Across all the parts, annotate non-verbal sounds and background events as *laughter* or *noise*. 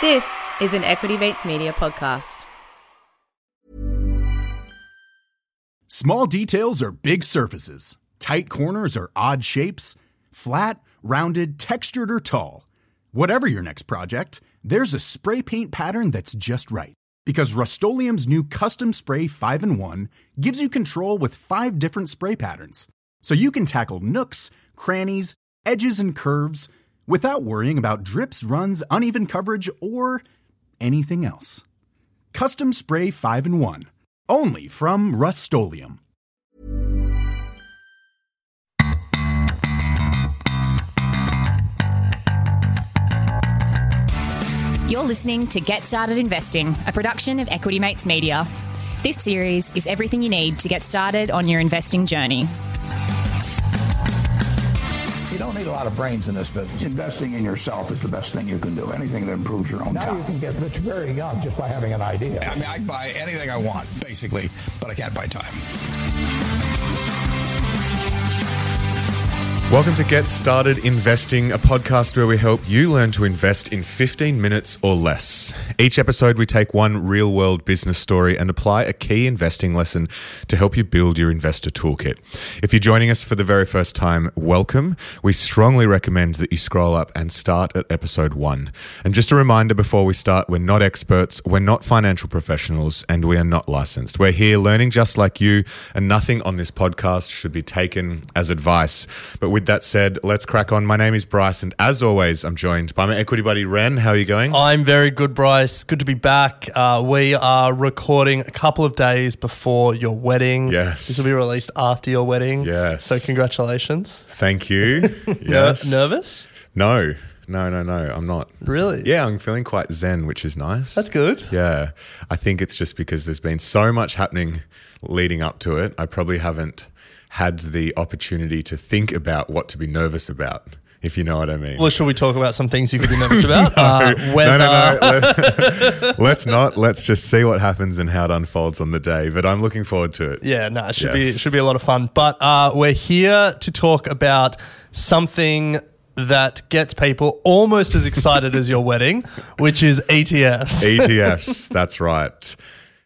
This is an Equity Mates Media podcast. Small details are big surfaces. Tight corners are odd shapes. Flat, rounded, textured, or tall. Whatever your next project, there's a spray paint pattern that's just right. Because Rust new Custom Spray 5 in 1 gives you control with five different spray patterns. So you can tackle nooks, crannies, edges, and curves without worrying about drips, runs, uneven coverage, or anything else. Custom Spray 5 in 1. Only from Rust You're listening to Get Started Investing, a production of Equity Mates Media. This series is everything you need to get started on your investing journey. A lot of brains in this business. Investing in yourself is the best thing you can do. Anything that improves your own now time. you can get rich very young just by having an idea. I mean, I can buy anything I want, basically, but I can't buy time. Welcome to Get Started Investing, a podcast where we help you learn to invest in 15 minutes or less. Each episode, we take one real world business story and apply a key investing lesson to help you build your investor toolkit. If you're joining us for the very first time, welcome. We strongly recommend that you scroll up and start at episode one. And just a reminder before we start, we're not experts, we're not financial professionals, and we are not licensed. We're here learning just like you, and nothing on this podcast should be taken as advice. But with that said, let's crack on. My name is Bryce, and as always, I'm joined by my equity buddy Ren. How are you going? I'm very good, Bryce. Good to be back. Uh, we are recording a couple of days before your wedding. Yes. This will be released after your wedding. Yes. So congratulations. Thank you. *laughs* Ner- Yes. nervous? No, no, no, no. I'm not. Really? Yeah, I'm feeling quite zen, which is nice. That's good. Yeah, I think it's just because there's been so much happening leading up to it. I probably haven't had the opportunity to think about what to be nervous about, if you know what I mean. Well, should we talk about some things you could be nervous *laughs* about? uh, no, no, no. Let, *laughs* let's not. Let's just see what happens and how it unfolds on the day. But I'm looking forward to it. Yeah, no, it should be Yes. it should be a lot of fun. But uh, we're here to talk about something that gets people almost as excited as your wedding, *laughs* which is ETFs. ETFs, that's right.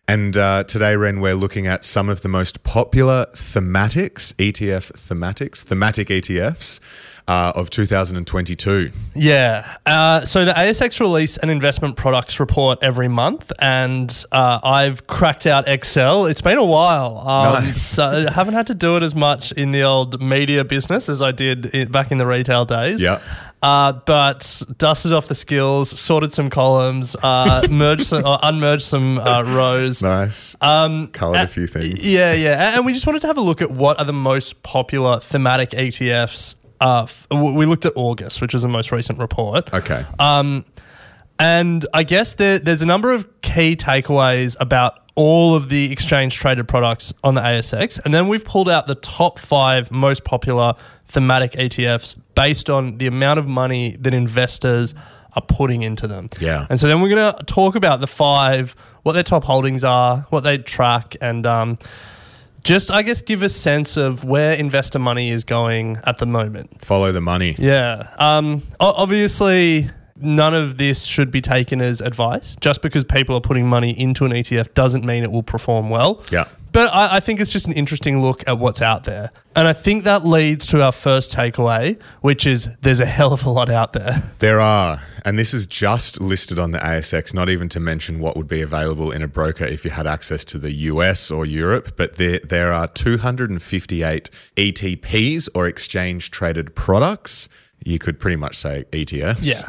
And uh, today, Ren, we're looking at some of the most popular thematics, ETF thematics, thematic ETFs uh, of 2022. Yeah. Uh, so the ASX release an investment products report every month, and uh, I've cracked out Excel. It's been a while. Um, Nice. *laughs* So I haven't had to do it as much in the old media business as I did back in the retail days. Yeah. Uh, but dusted off the skills, sorted some columns, uh, *laughs* merged some, or unmerged some uh, rows. Nice. Um, Coloured uh, a few things. Yeah, yeah. And we just wanted to have a look at what are the most popular thematic ETFs. Uh, f- we looked at August, which is the most recent report. Okay. Um, and I guess there, there's a number of key takeaways about all of the exchange traded products on the ASX. And then we've pulled out the top five most popular thematic ETFs based on the amount of money that investors are putting into them. Yeah. And so then we're going to talk about the five, what their top holdings are, what they track, and um, just, I guess, give a sense of where investor money is going at the moment. Follow the money. Yeah. Um, obviously, none of this should be taken as advice. Just because people are putting money into an ETF doesn't mean it will perform well. Yeah. But I, I think it's just an interesting look at what's out there. And I think that leads to our first takeaway, which is there's a hell of a lot out there. *laughs* There are. And this is just listed on the ASX, not even to mention what would be available in a broker if you had access to the US or Europe. But there, there are 258 ETPs or exchange traded products. You could pretty much say ETFs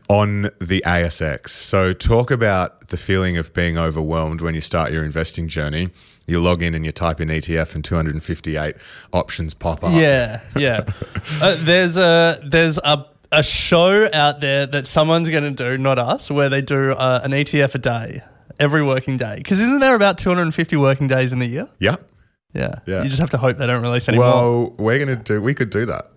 *laughs* on the ASX. So, talk about the feeling of being overwhelmed when you start your investing journey. You log in and you type in ETF, and 258 options pop up. Yeah, yeah. uh, there's a there's a a show out there that someone's going to do, not us, where they do uh, an ETF a day every working day. Because isn't there about 250 working days in the year? Yeah. Yeah. Yeah. You just have to hope they don't release any. Well, we're gonna do. We could do that.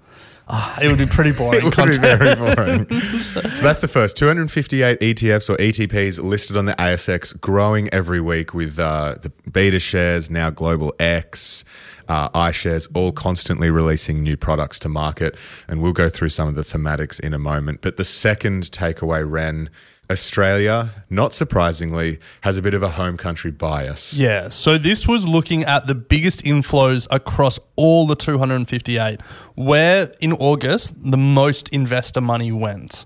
It would be pretty boring *laughs* It would be very boring. *laughs* so that's the first 258 ETFs or ETPs listed on the ASX, growing every week with uh, the beta shares now Global X. uh, iShares, all constantly releasing new products to market. And we'll go through some of the thematics in a moment. But the second takeaway, Ren, Australia, not surprisingly, has a bit of a home country bias. Yeah, so this was looking at the biggest inflows across all the 258, where in August the most investor money went.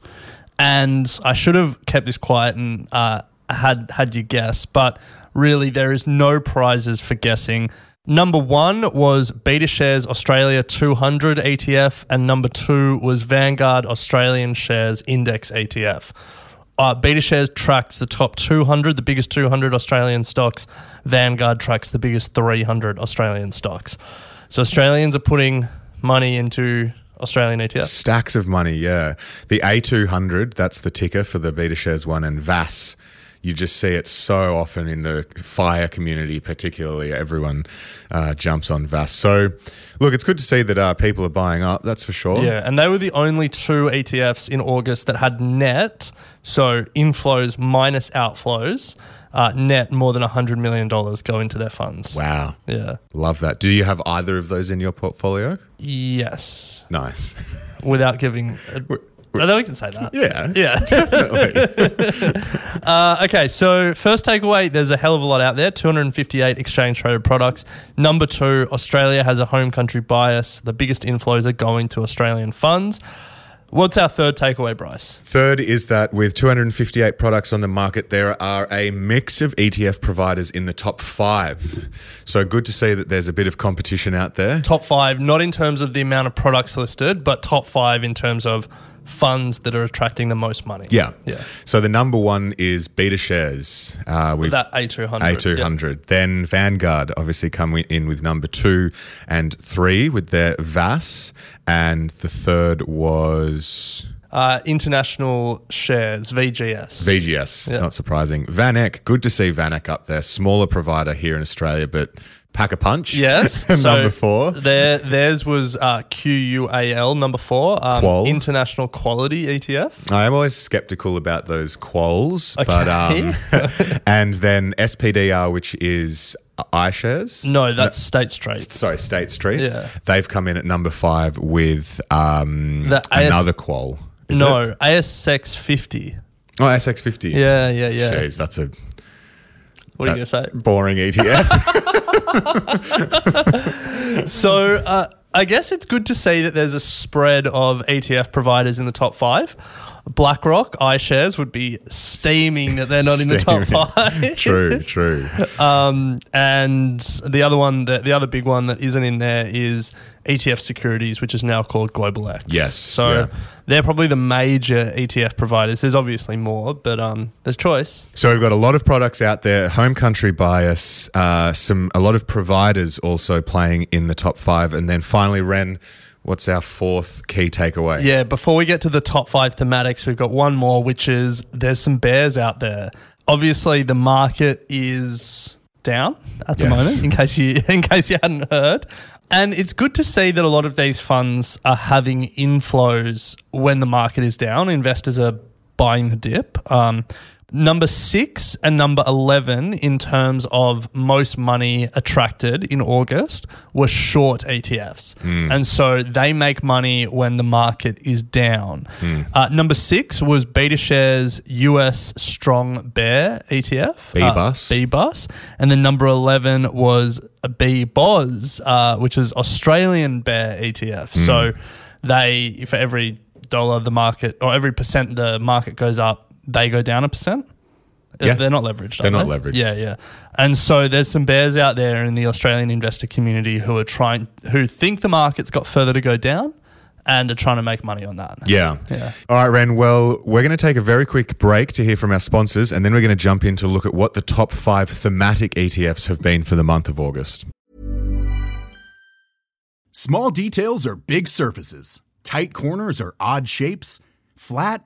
And I should have kept this quiet and uh, had had you guess, but really there is no prizes for guessing. Number one was Beta Shares Australia 200 ETF, and number two was Vanguard Australian Shares Index ETF. Uh, Beta Shares tracks the top 200, the biggest 200 Australian stocks. Vanguard tracks the biggest 300 Australian stocks. So Australians are putting money into Australian ETFs. Stacks of money, yeah. The A200, that's the ticker for the Beta Shares one, and VAS. You just see it so often in the fire community, particularly. Everyone uh, jumps on VAS. So, look, it's good to see that uh, people are buying up, that's for sure. Yeah, and they were the only two ETFs in August that had net, so inflows minus outflows, uh, net more than $100 million go into their funds. Wow. Yeah. Love that. Do you have either of those in your portfolio? Yes. Nice. *laughs* Without giving. A, I think we can say that. yeah. Yeah. *laughs* *laughs* uh, okay, so first takeaway there's a hell of a lot out there 258 exchange traded products. Number two, Australia has a home country bias. The biggest inflows are going to Australian funds. What's our third takeaway, Bryce? Third is that with 258 products on the market, there are a mix of ETF providers in the top five. So good to see that there's a bit of competition out there. Top five, not in terms of the amount of products listed, but top five in terms of funds that are attracting the most money. Yeah. Yeah. So the number one is Beta Shares. Uh, with That A200. A200. Then Vanguard obviously come in with number two and three with their VAS. And the third was Uh, international shares, VGS. VGS. Yeah. Not surprising. VanEck. Good to see VanEck up there. Smaller provider here in Australia, but pack a punch. Yes. *laughs* number so four. Their, theirs was uh, QUAL, number four. Um, Qual. International Quality ETF. I am always skeptical about those quals, but um, *laughs* and then SPDR, which is iShares. No, that's State Street. sorry, State Street. Yeah. they've come in at number five with um, The AS another qual. Is no, it? ASX 50. oh SX fifty. Yeah, yeah, yeah. Jeez, that's a What are you going to say? boring ETF. *laughs* *laughs* So uh, I guess it's good to see that there's a spread of ETF providers in the top five. BlackRock, iShares would be steaming that they're not in the top five. *laughs* true, true. Um, and the other one, that the other big one that isn't in there is ETF Securities, which is now called Global X. Yes, So yeah. they're probably the major ETF providers. There's obviously more, but um, there's choice. So we've got a lot of products out there, home country bias, uh, some a lot of providers also playing in the top five, and then finally, Ren, what's our fourth key takeaway? Yeah, before we get to the top five thematics, we've got one more, which is there's some bears out there. Obviously, the market is down at the Yes. moment, in case you *laughs* in case you hadn't heard. And it's good to see that a lot of these funds are having inflows when the market is down. Investors are buying the dip. Um, number six and number 11 in terms of most money attracted in August were short ETFs. And so they make money when the market is down. Uh, number six was BetaShares US Strong Bear ETF. B-Bus. Uh, B-Bus. And then number 11 was a B-Boz, uh, which is Australian Bear ETF. So they, for every dollar the market, or every percent the market goes up, they go down a percent. Yeah. They're not leveraged. They're are not they? leveraged. Yeah, yeah. And so there's some bears out there in the Australian investor community who are trying, who think the market's got further to go down, and are trying to make money on that. Yeah. Yeah. All right, Ren. Well, we're going to take a very quick break to hear from our sponsors, and then we're going to jump in to look at what the top five thematic ETFs have been for the month of August. Small details are big surfaces. Tight corners are odd shapes. Flat,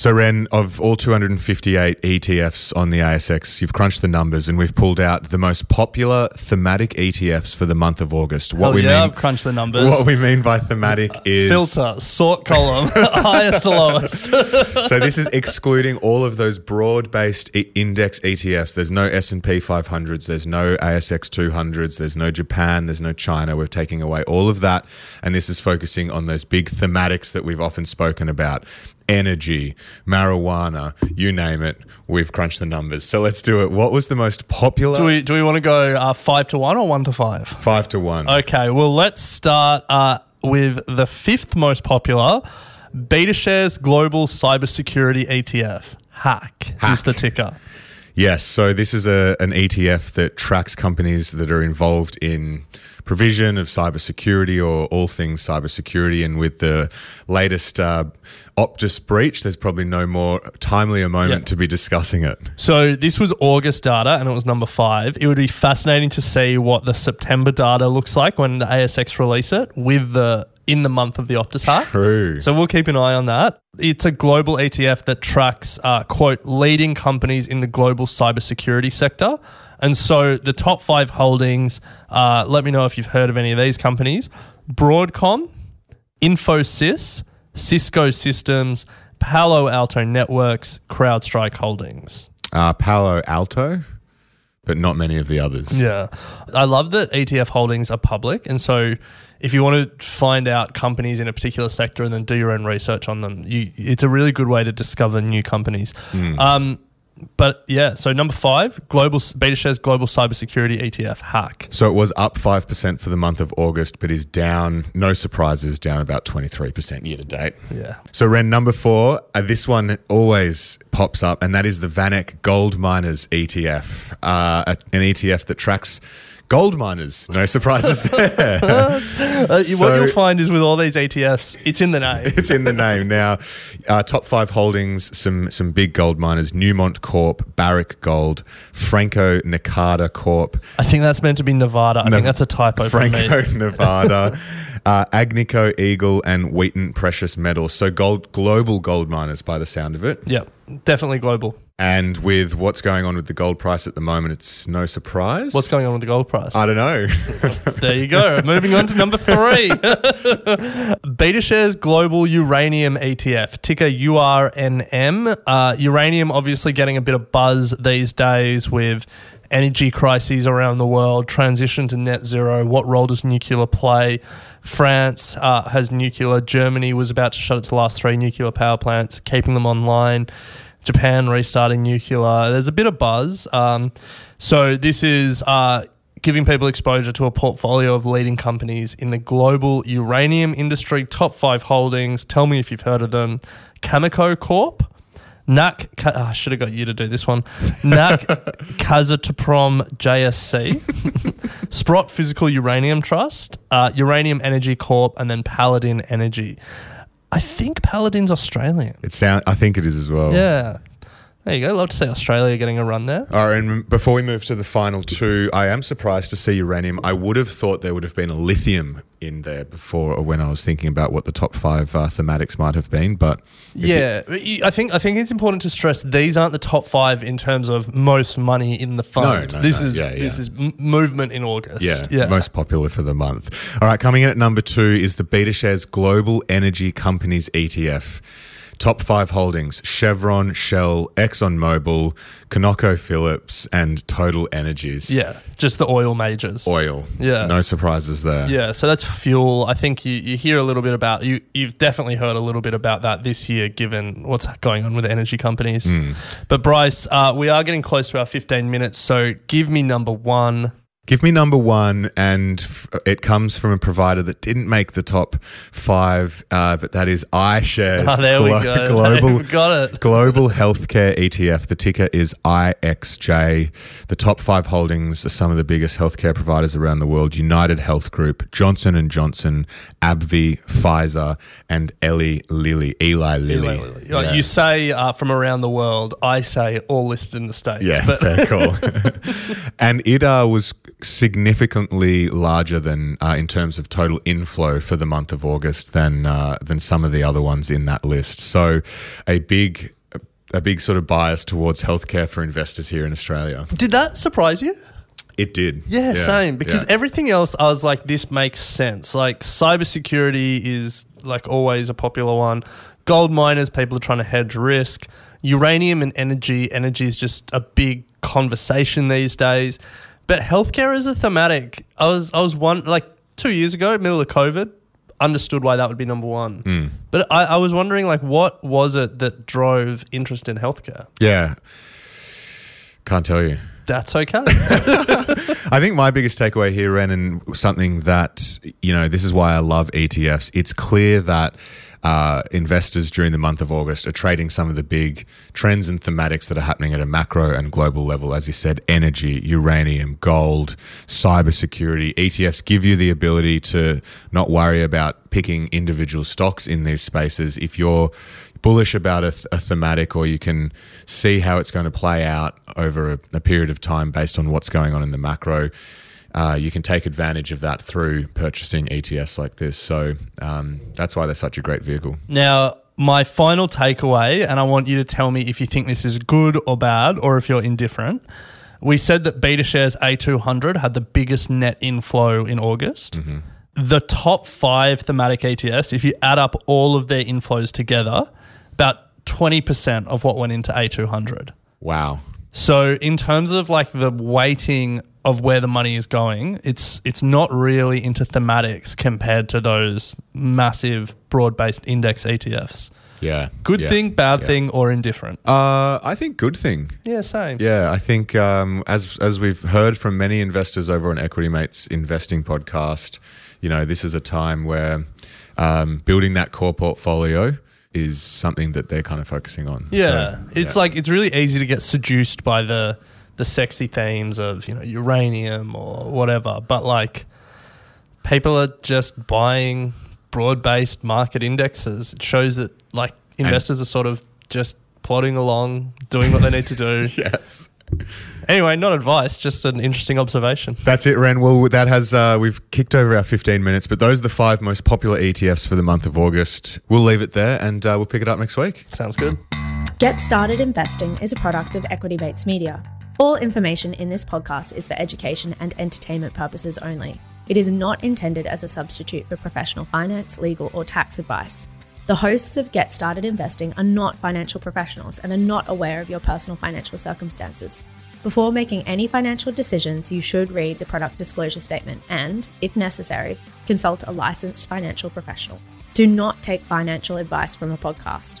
So, Ren, of all 258 ETFs on the ASX, you've crunched the numbers and we've pulled out the most popular thematic ETFs for the month of August. What we yeah, mean, I've crunched the numbers. What we mean by thematic *laughs* is filter, sort column, *laughs* *laughs* highest to lowest. so this is excluding all of those broad-based index ETFs. There's no S&P 500s, there's no ASX 200s, there's no Japan, there's no China. We're taking away all of that and this is focusing on those big thematics that we've often spoken about energy, marijuana, you name it. We've crunched the numbers. So let's do it. What was the most popular? Do we do we want to go uh, five to one or one to five? Five to one. Okay. Well, let's start uh, with the fifth most popular, BetaShares Global Cybersecurity ETF. Hack, Hack. is the ticker. Yes. So this is a, an ETF that tracks companies that are involved in provision of cybersecurity or all things cybersecurity. And with the latest uh, Optus breach, there's probably no more timely a moment yep. to be discussing it. So this was August data and it was number five. It would be fascinating to see what the September data looks like when the ASX release it with the in the month of the Optus hack. True. So we'll keep an eye on that. It's a global ETF that tracks, uh, quote, leading companies in the global cybersecurity sector. And so the top five holdings, uh, let me know if you've heard of any of these companies Broadcom, Infosys, Cisco Systems, Palo Alto Networks, CrowdStrike Holdings. Uh, Palo Alto, but not many of the others. Yeah. I love that ETF holdings are public. And so if you want to find out companies in a particular sector and then do your own research on them, you, it's a really good way to discover new companies. Mm. Um, but yeah, so number five, global BetaShares Global Cybersecurity ETF hack. So it was up five percent for the month of August, but is down. No surprises, down about twenty three percent year to date. Yeah. So Ren number four, uh, this one always pops up, and that is the VanEck Gold Miners ETF, uh, an ETF that tracks Gold miners, no surprises there. *laughs* uh, so, what you'll find is with all these ETFs, it's in the name. *laughs* It's in the name now. Uh, top five holdings: some some big gold miners: Newmont Corp, Barrick Gold, Franco Nevada Corp. I think that's meant to be Nevada. I ne- think that's a typo. Franco *laughs* Nevada. Uh, Agnico Eagle and Wheaton Precious Metals. So gold, global gold miners by the sound of it. Yep, definitely global. And with what's going on with the gold price at the moment, it's no surprise. What's going on with the gold price? I don't know. *laughs* there you go. Moving on to number three *laughs* BetaShares Global Uranium ETF, ticker URNM. Uh, uranium obviously getting a bit of buzz these days with energy crises around the world, transition to net zero. What role does nuclear play? France uh, has nuclear. Germany was about to shut its last three nuclear power plants, keeping them online. Japan restarting nuclear. There's a bit of buzz. Um, so this is uh, giving people exposure to a portfolio of leading companies in the global uranium industry. Top five holdings. Tell me if you've heard of them. Cameco Corp. NAC, oh, I should have got you to do this one. NAC *laughs* Kazatomprom JSC, *laughs* Sprott Physical Uranium Trust, uh, Uranium Energy Corp, and then Paladin Energy. I think Paladin's Australian. It sound. I think it is as well. Yeah. There you go. Love to see Australia getting a run there. All right, and before we move to the final two, I am surprised to see uranium. I would have thought there would have been a lithium in there before or when I was thinking about what the top five uh, thematics might have been, but yeah, it, I think I think it's important to stress these aren't the top five in terms of most money in the fund. No, no, this no. is yeah, yeah. this is m- movement in August. Yeah, yeah, most popular for the month. All right, coming in at number two is the BetaShares Global Energy Companies ETF. Top five holdings Chevron, Shell, ExxonMobil, ConocoPhillips, and Total Energies. Yeah, just the oil majors. Oil. Yeah. No surprises there. Yeah, so that's fuel. I think you, you hear a little bit about, you, you've definitely heard a little bit about that this year given what's going on with energy companies. Mm. But Bryce, uh, we are getting close to our 15 minutes, so give me number one. Give me number one, and it comes from a provider that didn't make the top five, uh, but that is iShares. Oh, there Glo- we go. *laughs* Global, got it. global healthcare ETF. The ticker is IXJ. The top five holdings are some of the biggest healthcare providers around the world: United Health Group, Johnson and Johnson, AbbVie, Pfizer, and Eli Lilly. Eli Lilly. Eli Lilly. Yeah. You say uh, from around the world. I say all listed in the states. Yeah, but very cool. *laughs* *laughs* and uh, was significantly larger than uh, in terms of total inflow for the month of August than uh, than some of the other ones in that list. So, a big a big sort of bias towards healthcare for investors here in Australia. Did that surprise you? It did. Yeah, same. Because yeah. everything else, I was like, this makes sense. Like, cybersecurity is like always a popular one. Gold miners, people are trying to hedge risk. Uranium and energy, energy is just a big conversation these days. But healthcare is a thematic. I was, I was one like two years ago, middle of COVID, understood why that would be number one. Hmm. But I, I was wondering, like, what was it that drove interest in healthcare? yeah. Can't tell you. That's okay. *laughs* I think my biggest takeaway here, Ren, and something that, you know, this is why I love ETFs. It's clear that uh, investors during the month of August are trading some of the big trends and thematics that are happening at a macro and global level. As you said, energy, uranium, gold, cybersecurity. ETFs give you the ability to not worry about picking individual stocks in these spaces. If you're bullish about a, a thematic or you can see how it's going to play out over a, a period of time based on what's going on in the macro, uh, you can take advantage of that through purchasing ETFs like this. So um, that's why they're such a great vehicle. Now, my final takeaway, and I want you to tell me if you think this is good or bad, or if you're indifferent. We said that BetaShares A200 had the biggest net inflow in August. The top five thematic ETFs, if you add up all of their inflows together, about 20% of what went into A200. Wow. So in terms of like the weighting of where the money is going, it's it's not really into thematics compared to those massive broad-based index ETFs. Yeah. Good Yeah. thing, bad Yeah. thing, or indifferent? Uh, I think good thing. Yeah, same. Yeah, I think um, as as we've heard from many investors over on Equity Mates Investing podcast, you know, this is a time where um, building that core portfolio is something that they're kind of focusing on. Yeah, So, it's yeah. like it's really easy to get seduced by the the sexy themes of you know uranium or whatever, but like people are just buying broad based market indexes. It shows that like investors are sort of just plodding along, doing what they need to do. *laughs* yes. Anyway, not advice, just an interesting observation. That's it, Ren. Well, that has uh, we've kicked over our 15 minutes, but those are the five most popular ETFs for the month of August. We'll leave it there, and uh, we'll pick it up next week. Sounds good. Get Started Investing is a product of Equity Mates Media. All information in this podcast is for education and entertainment purposes only. It is not intended as a substitute for professional finance, legal, or tax advice. The hosts of Get Started Investing are not financial professionals and are not aware of your personal financial circumstances. Before making any financial decisions, you should read the product disclosure statement and, if necessary, consult a licensed financial professional. Do not take financial advice from a podcast.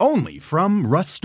Only from Rust